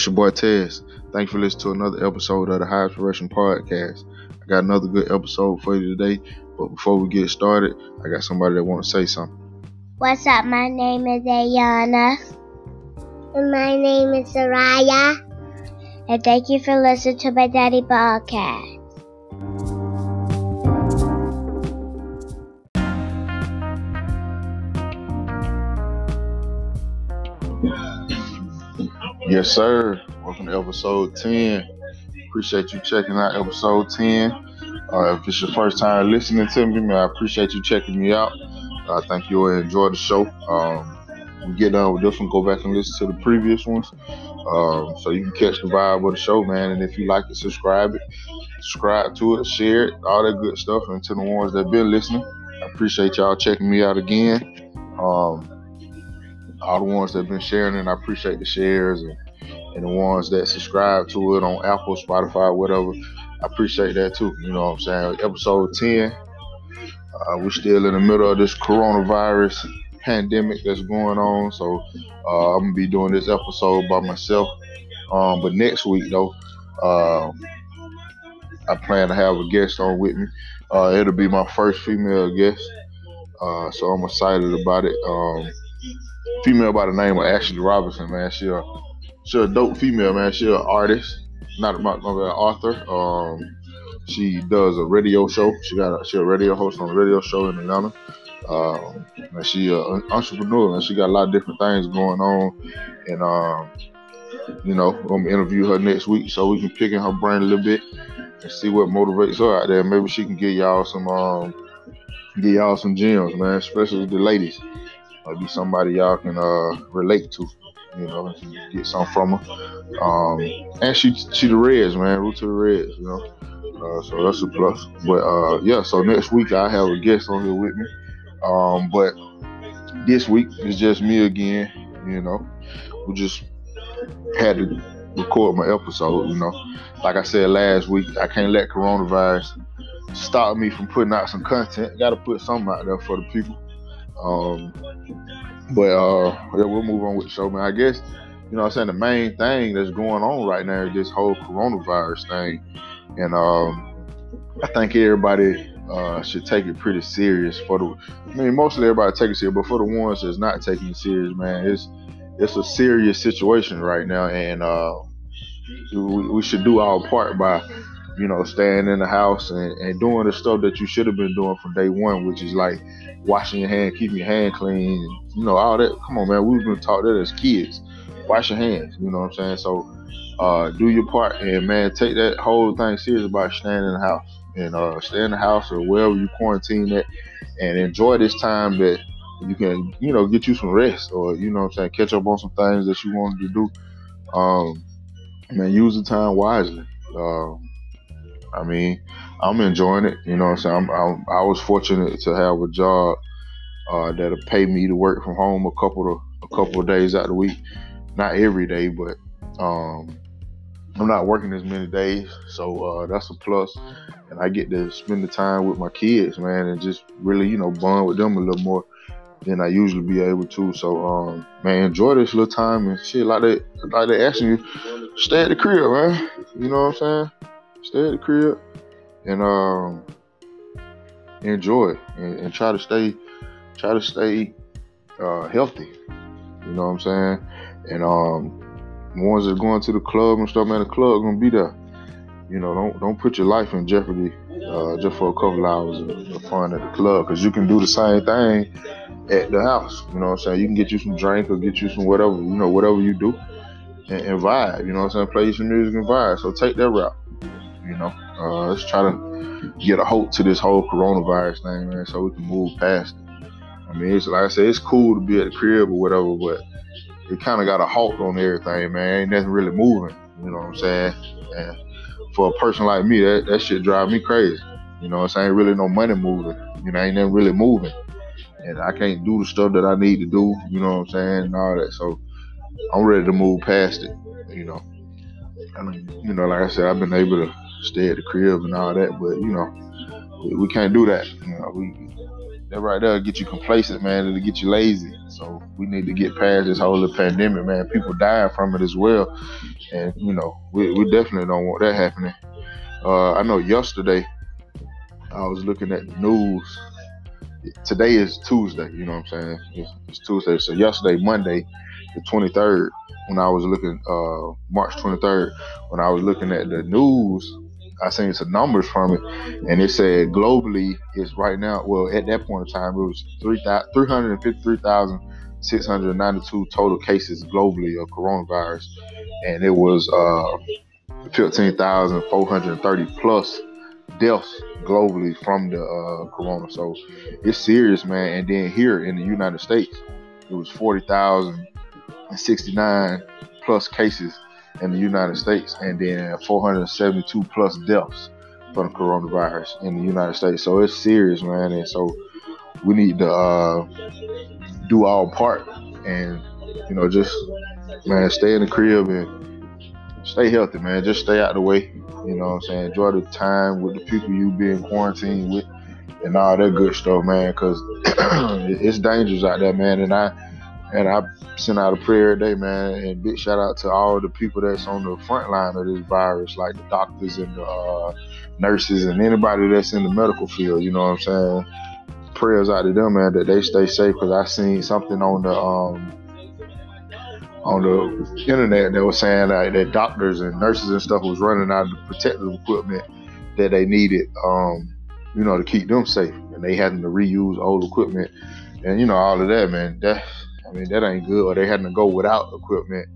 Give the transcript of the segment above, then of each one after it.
It's your boy Tez. Thank you for listening to another episode of the High Inspiration Podcast. I got another good episode for you today. But before we get started, I got somebody that want to say something. What's up? My name is Ayana. And my name is Soraya. And thank you for listening to my daddy podcast. Yes, sir. Welcome to episode 10. Appreciate you checking out episode 10. Uh, if it's your first time listening to me, man, I appreciate you checking me out. I uh, think you'll enjoy the show. Um, we get done with this one, go back and listen to the previous ones. Um, so you can catch the vibe of the show, man. And if you like it, subscribe it, subscribe to it, share it, all that good stuff. And to the ones that been listening, I appreciate y'all checking me out again. Um, all the ones that have been sharing it, I appreciate the shares and, and the ones that subscribe to it on Apple, Spotify, whatever. I appreciate that too. You know what I'm saying? Episode 10. Uh, we're still in the middle of this coronavirus pandemic that's going on. So uh, I'm gonna be doing this episode by myself. Um, but next week though, uh, I plan to have a guest on with me. Uh, it'll be my first female guest. Uh, so I'm excited about it. Um, female by the name of Ashley Robinson, man. She a she a dope female, man. She an artist, not an author. Um, she does a radio show. She got a, she a radio host on a radio show in Atlanta. Um, and she an entrepreneur, and she got a lot of different things going on. And um, you know, I'm gonna interview her next week so we can pick in her brain a little bit and see what motivates her out there. Maybe she can get y'all some um, get y'all some gems, man, especially the ladies. Be somebody y'all can uh, relate to. You know, get something from her. Um, and she she the Reds, man, root to the Reds. You know, uh, so that's a plus. But uh, yeah, so next week I have a guest on here with me. Um, but this week it's just me again. You know, we just had to record my episode. You know, like I said last week, I can't let coronavirus stop me from putting out some content. Got to put something out there for the people. Um, but uh, yeah, we'll move on with the show, man. I guess you know, I'm saying the main thing that's going on right now is this whole coronavirus thing, and um, I think everybody uh, should take it pretty serious. For the, I mean, mostly everybody take it serious, but for the ones that's not taking it serious, man, it's it's a serious situation right now, and uh, we, we should do our part by you know, staying in the house and, and doing the stuff that you should have been doing from day one, which is like washing your hand, keeping your hand clean, you know, all that. Come on, man, we've been taught that as kids. Wash your hands, you know what I'm saying? So uh, do your part and man, take that whole thing serious about staying in the house and uh, stay in the house or wherever you quarantine at and enjoy this time that you can, you know, get you some rest or, you know what I'm saying, catch up on some things that you wanted to do. Um, man, use the time wisely. Um, I mean, I'm enjoying it. You know what I'm saying? I'm, I'm, i was fortunate to have a job uh, that'll pay me to work from home a couple of a couple of days out of the week. Not every day, but um, I'm not working as many days, so uh, that's a plus. And I get to spend the time with my kids, man, and just really, you know, bond with them a little more than I usually be able to. So, um, man, enjoy this little time and shit like that. Like they asking you, stay at the crib, man. You know what I'm saying? Stay at the crib and um, enjoy it and, and, try to stay try to stay uh, healthy. You know what I'm saying? And um, ones that going to the club and stuff, man, the club gonna be there. You know, don't don't put your life in jeopardy uh, just for a couple hours of, of fun at the club, because you can do the same thing at the house. You know what I'm saying? You can get you some drink or get you some whatever, you know, whatever you do, and, and vibe. You know what I'm saying? Play some music and vibe. So take that route. You know, uh, let's try to get a hope to this whole coronavirus thing, man, so we can move past it. I mean, it's like I said, it's cool to be at the crib or whatever, but it kind of got a halt on everything, man. Ain't nothing really moving. You know what I'm saying? And for a person like me, that, that shit drive me crazy. You know saying? Ain't really no money moving. You know, ain't nothing really moving. And I can't do the stuff that I need to do, you know what I'm saying, and all that. So I'm ready to move past it, you know. I mean, you know, like I said, I've been able to stay at the crib and all that. But you know, we, we can't do that. You know, we that right there get you complacent, man. It'll get you lazy. So we need to get past this whole pandemic, man. People dying from it as well, and you know we, we definitely don't want that happening. Uh, I know yesterday I was looking at the news. Today is Tuesday, you know what I'm saying? It's, it's Tuesday. So yesterday, Monday, the 23rd, when I was looking, uh, March 23rd, when I was looking at the news, I seen some numbers from it, and it said globally is right now. Well, at that point in time, it was 353,692 total cases globally of coronavirus, and it was uh, 15,430 plus deaths globally from the uh, corona. So it's serious, man. And then here in the United States, it was 40,069 plus cases in the United States, and then 472 plus deaths from coronavirus in the United States. So it's serious, man. And so we need to uh, do our part and, you know, just, man, stay in the crib and stay healthy, man. Just stay out of the way. You know what I'm saying? Enjoy the time with the people you be in quarantine with and all that good stuff, man, because it's dangerous out there, man. And I, and I send out a prayer today, man. And big shout out to all the people that's on the front line of this virus, like the doctors and the uh, nurses and anybody that's in the medical field. You know what I'm saying? Prayers out to them, man, that they stay safe. Because I seen something on the um, on the internet that was saying that, doctors and nurses and stuff was running out of the protective equipment that they needed, um, you know, to keep them safe, and they having to reuse old equipment, and you know all of that, man. I mean, that ain't good. Or they having to go without equipment,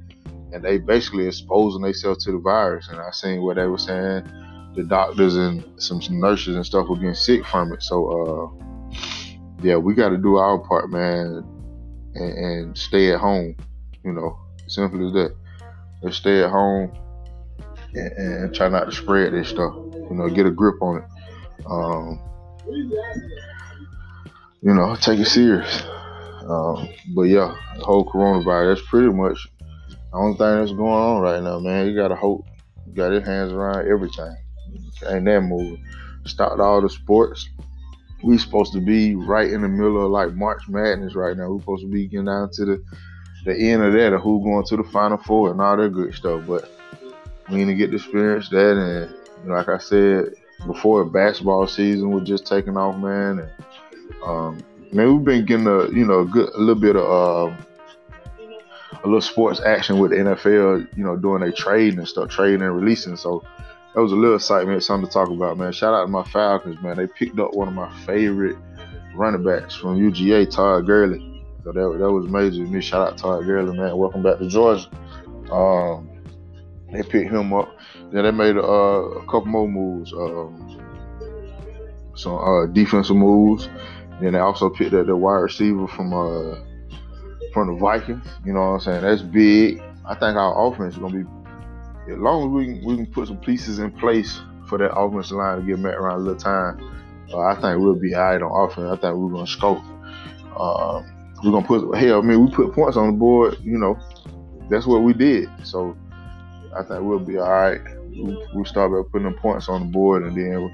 and they basically exposing themselves to the virus. And I seen what they were saying, the doctors and some, some nurses and stuff were getting sick from it. So, uh, yeah, we got to do our part, man, and, and stay at home. You know, simple as that. Let's stay at home and, and, try not to spread this stuff. You know, get a grip on it. Um, you know, take it serious. Um, but yeah, the whole coronavirus, that's pretty much the only thing that's going on right now, man. You gotta hope you got your hands around everything. Ain't that moving. Stopped all the sports. We supposed to be right in the middle of like March Madness right now. We supposed to be getting down to the the end of that, of who going to the Final Four and all that good stuff. But we need to get to experience that. And like I said before, basketball season was just taking off, man. And um, man, we've been getting a you know a good a little bit of uh, a little sports action with the NFL, you know, doing a trade and stuff, trading and releasing. So that was a little excitement, something to talk about, man. Shout out to my Falcons, man. They picked up one of my favorite running backs from UGA, Todd Gurley. So that, that was major to me. Shout out Todd Gurley, man. Welcome back to Georgia. Um, they picked him up. Then they made uh, a couple more moves. Um, some uh, defensive moves. Then they also picked up the wide receiver from uh from the Vikings. You know what I'm saying? That's big. I think our offense is gonna be as long as we can, we can put some pieces in place for that offensive line to get met around a little time. Uh, I think we'll be alright on offense. I think we're gonna score. Uh, we're gonna put hell. I mean, we put points on the board. You know, that's what we did. So I think we'll be all right. We'll, we'll start by putting points on the board, and then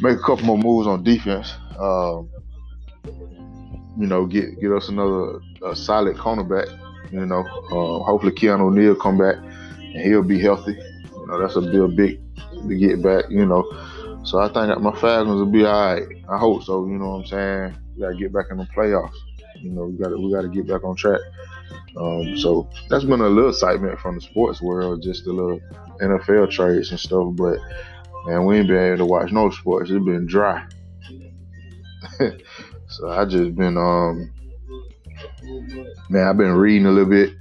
make a couple more moves on defense. Um, you know, get get us another solid cornerback. You know, uh, hopefully Keanu Neal come back and he'll be healthy. You know, that's a real big to get back. You know, so I think that my Falcons will be all right. I hope so. You know what I'm saying? We gotta get back in the playoffs. You know, we got to we got to get back on track. Um, so that's been a little excitement from the sports world, just a little NFL trades and stuff. But man, we ain't been able to watch no sports. It's been dry. so I just been um man, I've been reading a little bit,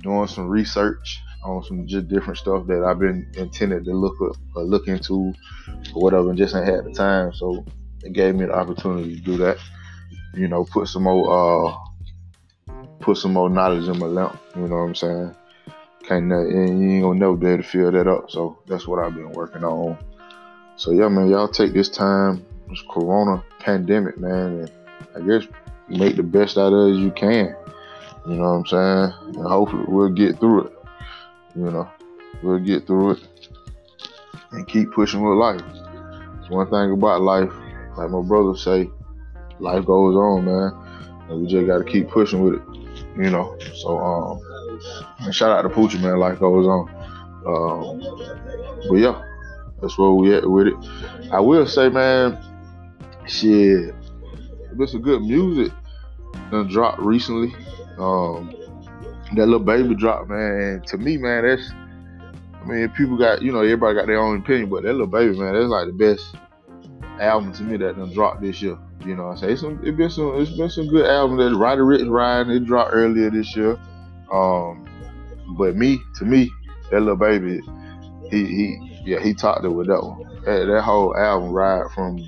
doing some research on some just different stuff that I've been intended to look up, uh, look into, or whatever, and just ain't had the time. So it gave me the opportunity to do that. You know, put some more uh put some more knowledge in my lamp. You know what I'm saying? Can't you ain't gonna never be able to fill that up. So that's what I've been working on. So yeah, man, y'all take this time, this Corona pandemic, man, and I guess make the best out of it as you can. You know what I'm saying? And hopefully we'll get through it. You know, we'll get through it and keep pushing with life. one thing about life, like my brother say, life goes on, man. And we just gotta keep pushing with it, you know. So um, shout out to Poochie, man. Life goes on. Um, but yeah, that's where we at with it. I will say, man, shit, there's some good music that dropped recently. Um, that Lil Baby drop, man. To me, man, that's I mean, people got, you know, everybody got their own opinion, but that Lil Baby, man, that's like the best album to me that done dropped this year. You know, I say it's, it's been some, it's been some good albums that Roddy Ricch riding. It dropped earlier this year. Um, but me, to me, that Lil Baby, he, he, yeah, he talked it with that one. That, that whole album ride from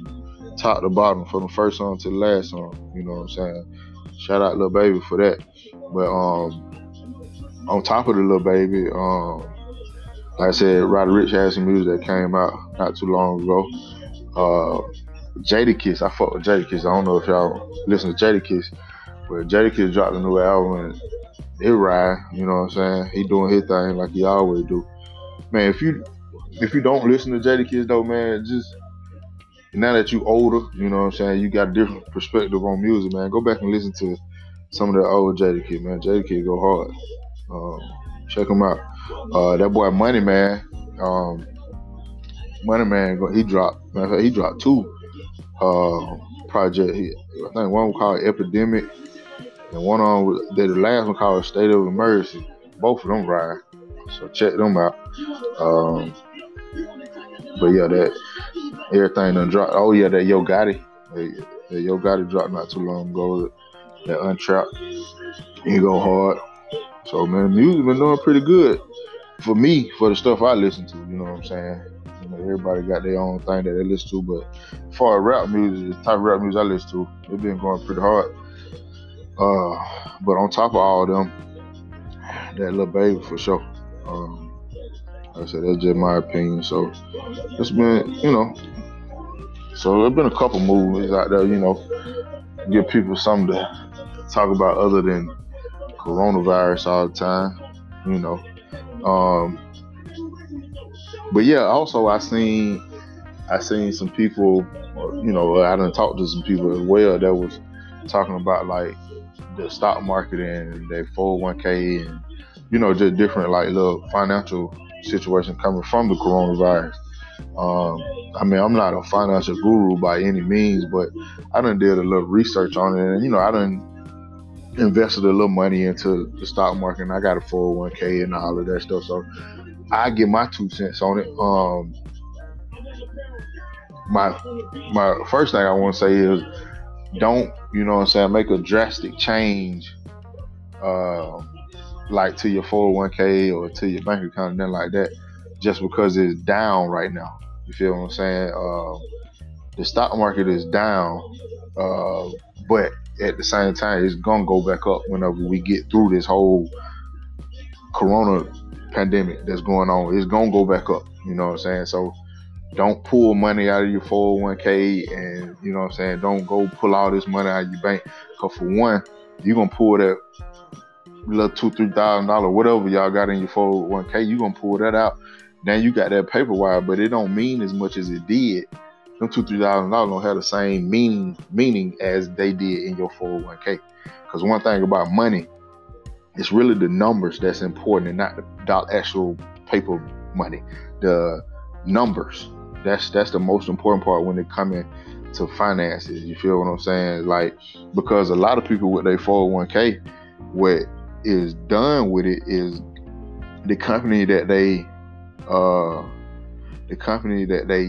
top to bottom, from the first song to the last song. You know what I'm saying? Shout out Lil Baby for that. But um, on top of the Lil Baby, um, like I said, Roddy Ricch had some music that came out not too long ago. Uh, Jadakiss, I fuck with Jadakiss. I don't know if y'all listen to Jadakiss, but Jadakiss dropped a new album and it ride. You know what I'm saying? He doing his thing like he always do. Man, if you if you don't listen to Jadakiss though, man, just now that you older, you know what I'm saying, you got a different perspective on music, man. Go back and listen to some of the old Jadakiss, man. Jadakiss go hard. Um, check him out. Uh, that boy Money Man, um, Money Man, he dropped. he dropped two uh, project. He, I think one was called Epidemic, and one on the last one called State of Emergency. Both of them ride, so check them out. Um, but yeah, that everything done dropped. Oh yeah, that Yo Gotti, that Yo Gotti dropped not too long ago. That Untrapped, he go hard. So man, music been doing pretty good for me for the stuff I listen to. You know what I'm saying? You know, everybody got their own thing that they listen to, but for rap music, the type of rap music I listen to, it been going pretty hard. Uh, but on top of all them, that Lil Baby for sure. Um, like I said that's just my opinion. So it's been, you know, so there's been a couple movies out there, you know, give people something to talk about other than coronavirus all the time, you know. Um, but yeah, also I seen I seen some people, you know, I done talked to some people as well that was talking about like the stock market and their 401k and you know just different like little financial situation coming from the coronavirus. Um, I mean, I'm not a financial guru by any means, but I done did a little research on it, and you know, I done invested a little money into the stock market and I got a 401k and all of that stuff. So I get my two cents on it. Um, my my first thing I want to say is don't, you know what I'm saying, make a drastic change uh, like to your 401k or to your bank account nothing like that just because it's down right now. You feel what I'm saying? Uh, the stock market is down, uh, but at the same time, it's gonna go back up whenever we get through this whole corona pandemic that's going on. It's gonna go back up. You know what I'm saying? So don't pull money out of your 401k and you know what I'm saying, don't go pull all this money out of your bank. Cause for one, you're gonna pull that little two, three thousand dollar, whatever y'all got in your 401k, you're gonna pull that out. Now you got that paper wire, but it don't mean as much as it did them two three thousand dollars don't have the same meaning meaning as they did in your 401k. Because one thing about money, it's really the numbers that's important and not the actual paper money. The numbers. That's that's the most important part when it coming to finances. You feel what I'm saying? Like because a lot of people with their 401k, what is done with it is the company that they uh the company that they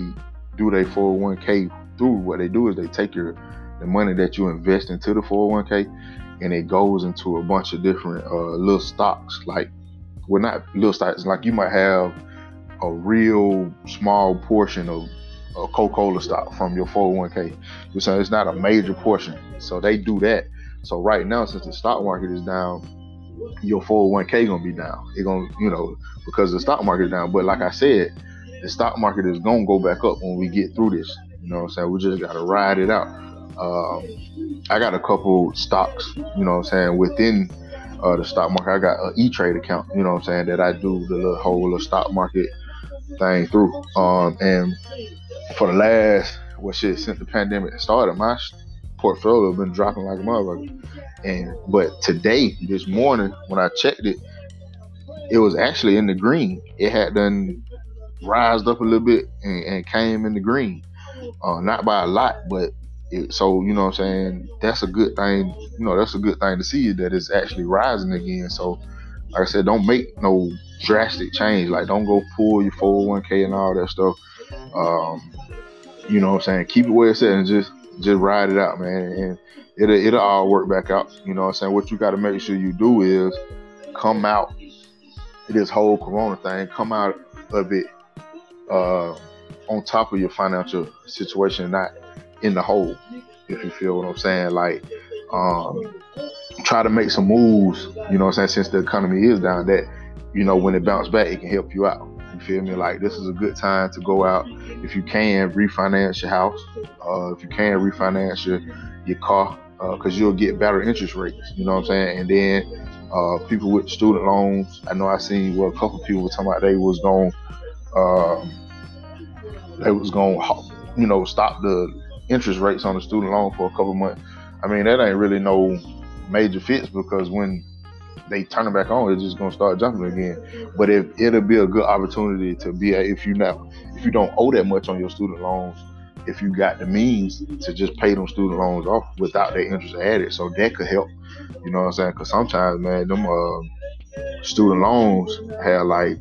do their 401k through, what they do is they take your the money that you invest into the 401k and it goes into a bunch of different uh, little stocks. Like, well, not little stocks. Like you might have a real small portion of a Coca-Cola stock from your 401k. You're saying it's not a major portion, so they do that. So right now, since the stock market is down, your 401k gonna be down. It gonna, you know, because the stock market is down. But like I said, the stock market is gonna go back up when we get through this. You know what I'm saying? We just gotta ride it out. Um, I got a couple stocks, you know what I'm saying, within uh, the stock market. I got an E Trade account, you know what I'm saying, that I do the little whole little stock market thing through. Um, and for the last, what shit, since the pandemic started, my portfolio been dropping like a motherfucker. And but today, this morning, when I checked it, it was actually in the green. It had done rised up a little bit and, and came in the green. Uh, not by a lot, but it, so you know what I'm saying that's a good thing. You know that's a good thing to see that it's actually rising again. So like I said, don't make no drastic change. Like don't go pull your 401k and all that stuff. Um, you know what I'm saying? Keep it where it's at and just just ride it out, man. And it'll it'll all work back out. You know what I'm saying? What you gotta make sure you do is come out this whole corona thing, come out of it uh, on top of your financial situation, not in the hole. If you feel what I'm saying, like um, try to make some moves. You know what I'm saying? Since the economy is down, that you know when it bounce back, it can help you out. You feel me? Like this is a good time to go out if you can refinance your house. Uh, if you can refinance your your car, because uh, you'll get better interest rates. You know what I'm saying? And then uh, people with student loans. I know I seen well a couple people were talking about they was going um, they was going you know stop the interest rates on the student loan for a couple months. I mean that ain't really no major fix because when they turn it back on, it's just gonna start jumping again. But if it'll be a good opportunity to be a, if you now if you don't owe that much on your student loans, if you got the means to just pay them student loans off without that interest added, so that could help. You know what I'm saying? Because sometimes, man, them uh, student loans have like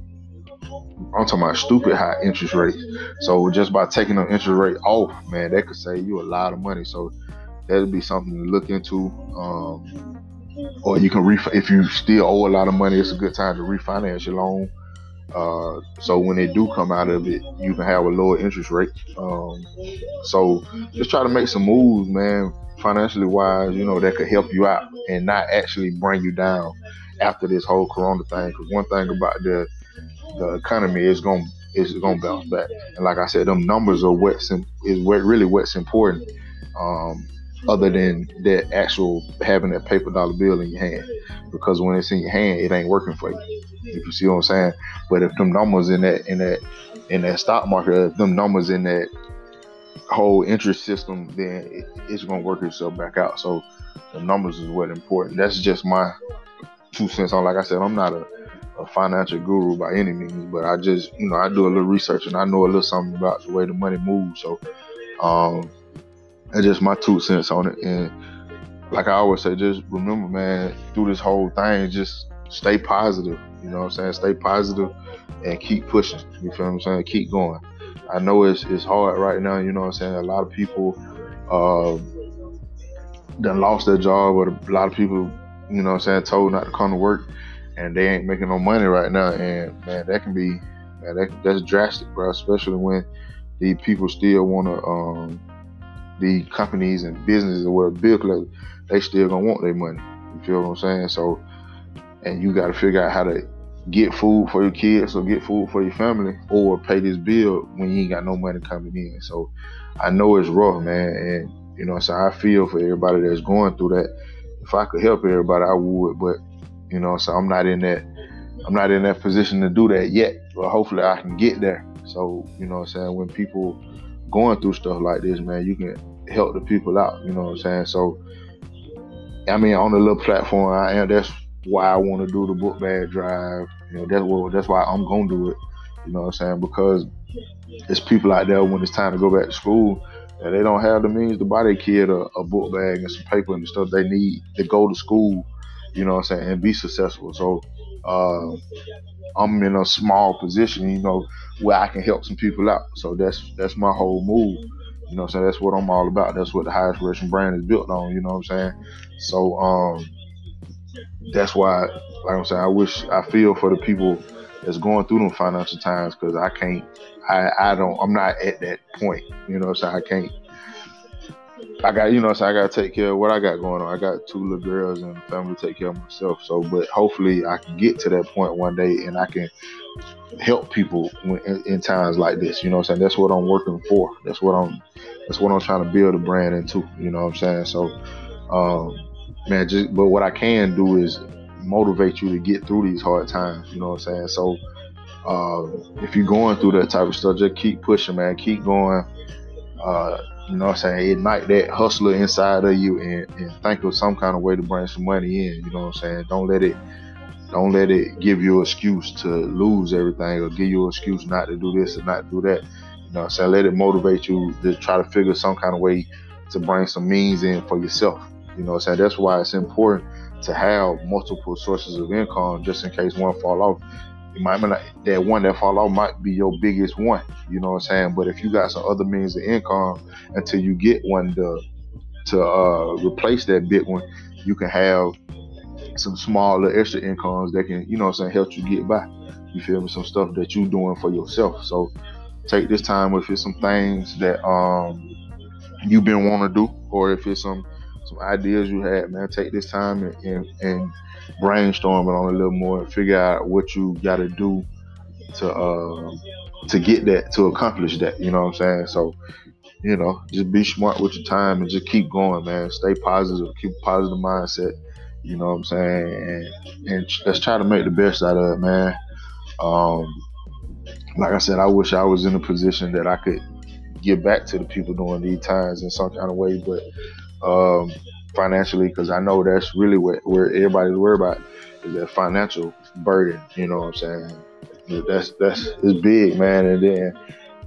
I'm talking about stupid high interest rates. So just by taking the interest rate off, man, that could save you a lot of money. So that'd be something to look into. Um, or you can ref- if you still owe a lot of money, it's a good time to refinance your loan. Uh, so when they do come out of it, you can have a lower interest rate. Um, so just try to make some moves, man, financially wise. You know that could help you out and not actually bring you down after this whole Corona thing. Because one thing about the the economy is going is going to bounce back. And like I said, them numbers are what's in, is what really what's important. Um, other than that actual having that paper dollar bill in your hand, because when it's in your hand, it ain't working for you. If you see what I'm saying. But if them numbers in that in that in that stock market, if them numbers in that whole interest system, then it, it's gonna work itself back out. So the numbers is what important. That's just my two cents on. Like I said, I'm not a a financial guru by any means, but I just, you know, I do a little research and I know a little something about the way the money moves. So, um, that's just my two cents on it. And like I always say, just remember, man, through this whole thing, just stay positive. You know what I'm saying? Stay positive and keep pushing. You feel what I'm saying? Keep going. I know it's it's hard right now. You know what I'm saying? A lot of people uh, done lost their job, or a lot of people, you know what I'm saying, told not to come to work and they ain't making no money right now. And man, that can be man, that, that's drastic, bro. Especially when the people still want to, um, the companies and businesses or big, they still gonna want their money. You feel what I'm saying? So, and you got to figure out how to get food for your kids or get food for your family or pay this bill when you ain't got no money coming in. So, I know it's rough, man, and you know, so I feel for everybody that's going through that. If I could help everybody, I would, but you know, so I'm not in that I'm not in that position to do that yet. But hopefully I can get there. So, you know I'm saying, when people going through stuff like this, man, you can help the people out, you know what I'm saying? So I mean on the little platform I am that's why I want to do the book bag drive. You know, that's what that's why I'm gonna do it. You know what I'm saying? Because there's people out there when it's time to go back to school and they don't have the means to buy their kid a, a book bag and some paper and the stuff they need to go to school you know what I'm saying, and be successful. So uh, I'm in a small position, you know, where I can help some people out. So that's that's my whole move. You know I'm saying? That's what I'm all about. That's what the highest Inspiration brand is built on, you know what I'm saying? So um that's why like I'm saying, I wish I feel for the people that's going through them financial times because I can't I, I don't I'm not at that point. You know what I'm saying? I can't I got, you know, so I got to take care of what I got going on. I got two little girls and family to take care of myself. So, but hopefully I can get to that point one day and I can help people in, in, times like this. You know I'm saying? That's what I'm working for. That's what I'm, that's what I'm trying to build a brand into. You know what I'm saying? So, um, man, just, but what I can do is motivate you to get through these hard times. You know what I'm saying? So, uh, if you're going through that type of stuff, just keep pushing, man. Keep going. Uh, you know what I'm saying, ignite that hustler inside of you and, and think of some kind of way to bring some money in. You know what I'm saying? Don't let it don't let it give you an excuse to lose everything or give you an excuse not to do this or not do that. You know what I'm saying? Let it motivate you to try to figure some kind of way to bring some means in for yourself. You know what I'm saying? That's why it's important to have multiple sources of income just in case one fall off. You might that one that fall might be your biggest one. You know what I'm saying? But if you got some other means of income until you get one to to uh, replace that big one, you can have some smaller extra incomes that can, you know what I'm saying, help you get by. You feel me? Some stuff that you doing for yourself. So take this time if it's some things that um you've been wanting to do, or if it's some some ideas you had, man, take this time and, and, and brainstorm it on a little more and figure out what you got to do to uh, to get that to accomplish that. You know what I'm saying? So you know, just be smart with your time and just keep going, man. Stay positive, keep positive mindset. You know what I'm saying? And, and let's try to make the best out of it, man. Um, like I said, I wish I was in a position that I could give back to the people during these times in some kind of way, but um, financially, because I know that's really what where everybody's worried about is that financial burden. You know what I'm saying? That's that's it's big, man. And then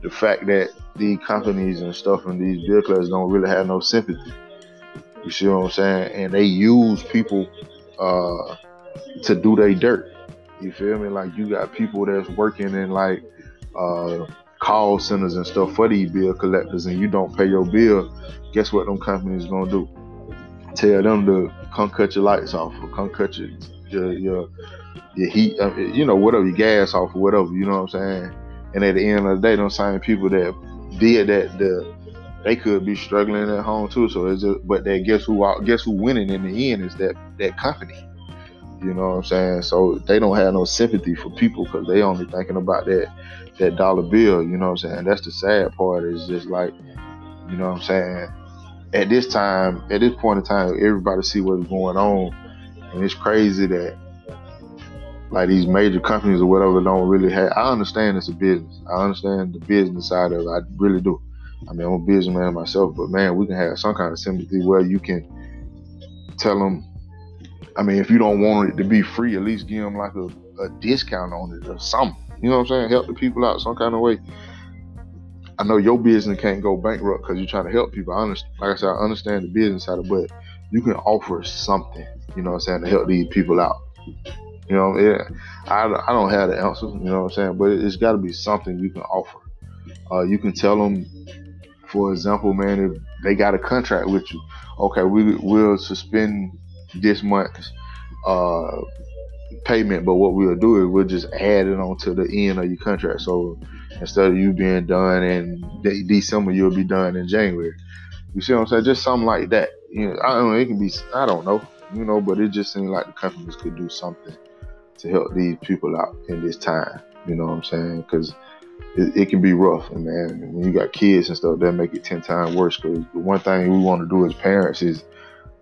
the fact that these companies and stuff and these bill collectors don't really have no sympathy. You see what I'm saying? And they use people uh, to do their dirt. You feel me? Like you got people that's working in like uh, call centers and stuff for these bill collectors and you don't pay your bill, guess what them companies gonna do? Tell them to come cut your lights off or come cut your your your, your heat, uh, you know, whatever your gas off or whatever. You know what I'm saying? And at the end of the day, them same people that did that, the they could be struggling at home too. So it's just, but that guess who guess who winning in the end is that that company. You know what I'm saying? So they don't have no sympathy for people because they only thinking about that that dollar bill. You know what I'm saying? That's the sad part. Is just like, you know what I'm saying? At this time, at this point in time, everybody see what's going on, and it's crazy that like these major companies or whatever don't really have. I understand it's a business. I understand the business side of it. I really do. I mean, I'm a businessman myself, but man, we can have some kind of sympathy where you can tell them. I mean, if you don't want it to be free, at least give them like a, a discount on it or something. You know what I'm saying? Help the people out some kind of way. I know your business can't go bankrupt because you're trying to help people. I understand, like I said, I understand the business side of it, but you can offer something, you know what I'm saying, to help these people out. You know, yeah, I, I don't have the answer, you know what I'm saying, but it's got to be something you can offer. Uh, you can tell them, for example, man, if they got a contract with you, okay, we will suspend this month's uh, payment, but what we'll do is we'll just add it on to the end of your contract. So instead of you being done in December, you'll be done in January. You see what I'm saying? Just something like that. You know, I don't know. It can be. I don't know. You know, but it just seems like the companies could do something to help these people out in this time. You know what I'm saying? Because it, it, can be rough, and man, when you got kids and stuff, that make it ten times worse. Because the one thing we want to do as parents is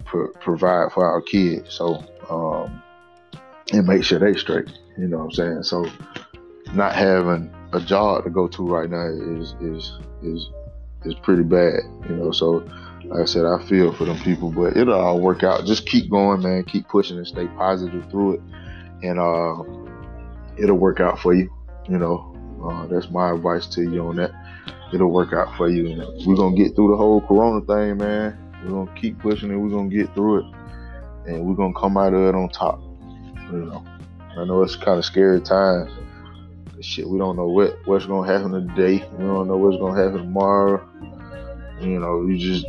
pro- provide for our kids. So um, and make sure they straight. You know what I'm saying? So not having a job to go to right now is is is is pretty bad. You know, so like I said, I feel for them people, but it'll all work out. Just keep going, man. Keep pushing and stay positive through it, and uh, it'll work out for you. You know, uh, that's my advice to you on that. It'll work out for you. And we're gonna get through the whole Corona thing, man. We're gonna keep pushing and we're gonna get through it, and we're gonna come out of it on top. You know, I know it's kind of scary times. Shit, we don't know what what's gonna happen today. We don't know what's gonna happen tomorrow. You know, we just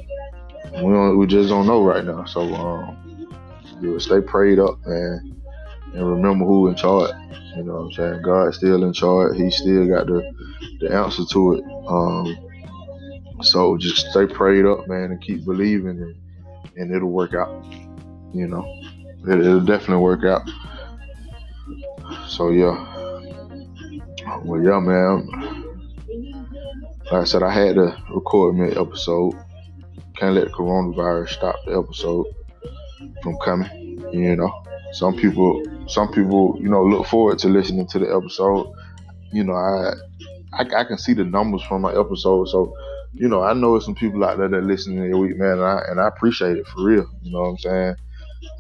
we don't we just don't know right now. So um, you stay prayed up, man, and remember who in charge. You know what I'm saying? God's still in charge. He still got the the answer to it. Um, so just stay prayed up, man, and keep believing, and, and it'll work out. You know, it, will definitely work out. So yeah. Well yeah man. Like I said, I had to record me episode. Can't let the coronavirus stop the episode from coming. You know. Some people some people, you know, look forward to listening to the episode. You know, I I, I can see the numbers from my episode, so you know, I know there's some people out there that listening every week, man, and I, and I appreciate it for real. You know what I'm saying?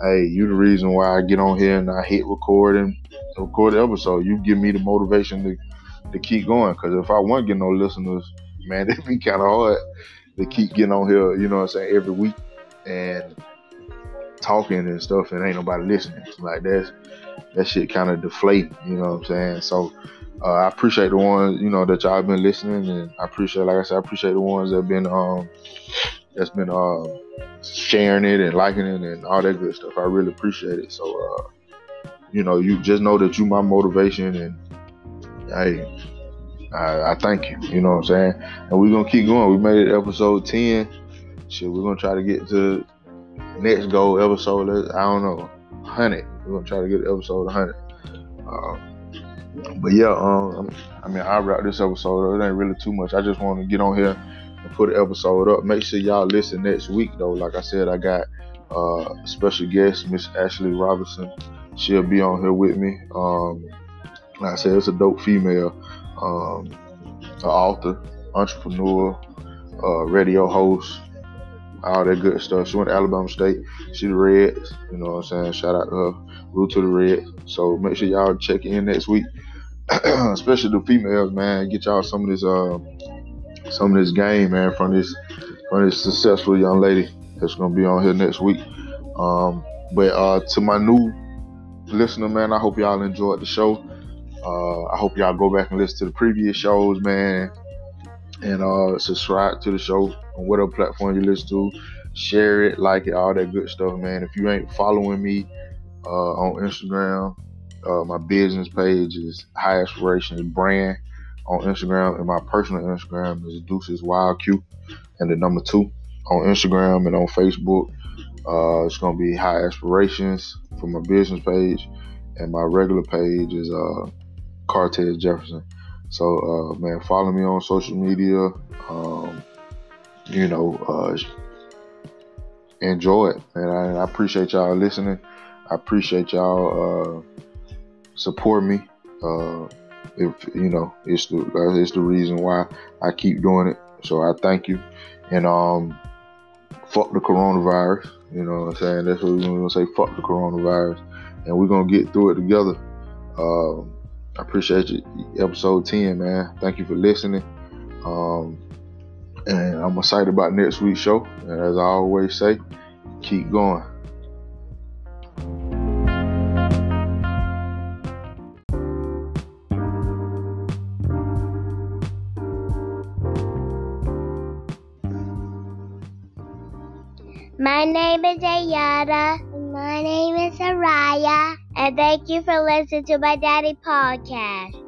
Hey, you the reason why I get on here and I hit record and record the episode. You give me the motivation to to keep going. Cause if I wasn't getting no listeners, man, it'd be kind of hard to keep getting on here. You know what I'm saying? Every week and talking and stuff, and ain't nobody listening. Like that's that shit kind of deflating. You know what I'm saying? So uh, I appreciate the ones you know that y'all been listening, and I appreciate, like I said, I appreciate the ones that been um that's been uh, sharing it and liking it and all that good stuff. I really appreciate it. So uh, you know, you just know that you my motivation, and hey, I, I thank you. You know what I'm saying? And we're gonna keep going. We made it episode ten. Shit, we're gonna try to get to next goal episode. I don't know, hundred. We're gonna try to get episode hundred. Uh, but yeah, um, I mean, I'll wrap this episode. It ain't really too much. I just want to get on here and put an episode up. Make sure y'all listen next week, though. Like I said, I got uh, a special guest, Miss Ashley Robinson. She'll be on here with me. Um, like I said, it's a dope female, um, an author, entrepreneur, uh, radio host, all that good stuff. She went to Alabama State. She the Reds. You know what I'm saying? Shout out to her. Root to the Reds. So make sure y'all check in next week. especially the females, man. Get y'all some of this, uh, some of this game, man, from this, from this successful young lady that's gonna be on here next week. Um, but uh, to my new listener, man, I hope y'all enjoyed the show. Uh, I hope y'all go back and listen to the previous shows, man, and uh, subscribe to the show on whatever platform you listen to. Share it, like it, all that good stuff, man. If you ain't following me uh, on Instagram, uh, my business page is High Aspiration Brand on Instagram, and my personal Instagram is Deuces Wild Q, and the number two on Instagram and on Facebook. Uh, it's gonna be High Aspirations for my business page, and my regular page is uh, Cartez Jefferson. So, uh, man, follow me on social media. Um, you know, uh, enjoy it, and I, I appreciate y'all listening. I appreciate y'all uh, support me. Uh, if you know, it's the it's the reason why I keep doing it. So I thank you. And um, fuck the coronavirus. You know what I'm saying? That's what we're gonna say. Fuck the coronavirus, and we're gonna get through it together. Um, I appreciate you, episode 10, man. Thank you for listening. Um, and I'm excited about next week's show. And as I always say, keep going. Name is Ayana. My name is Araya. And thank you for listening to my daddy podcast.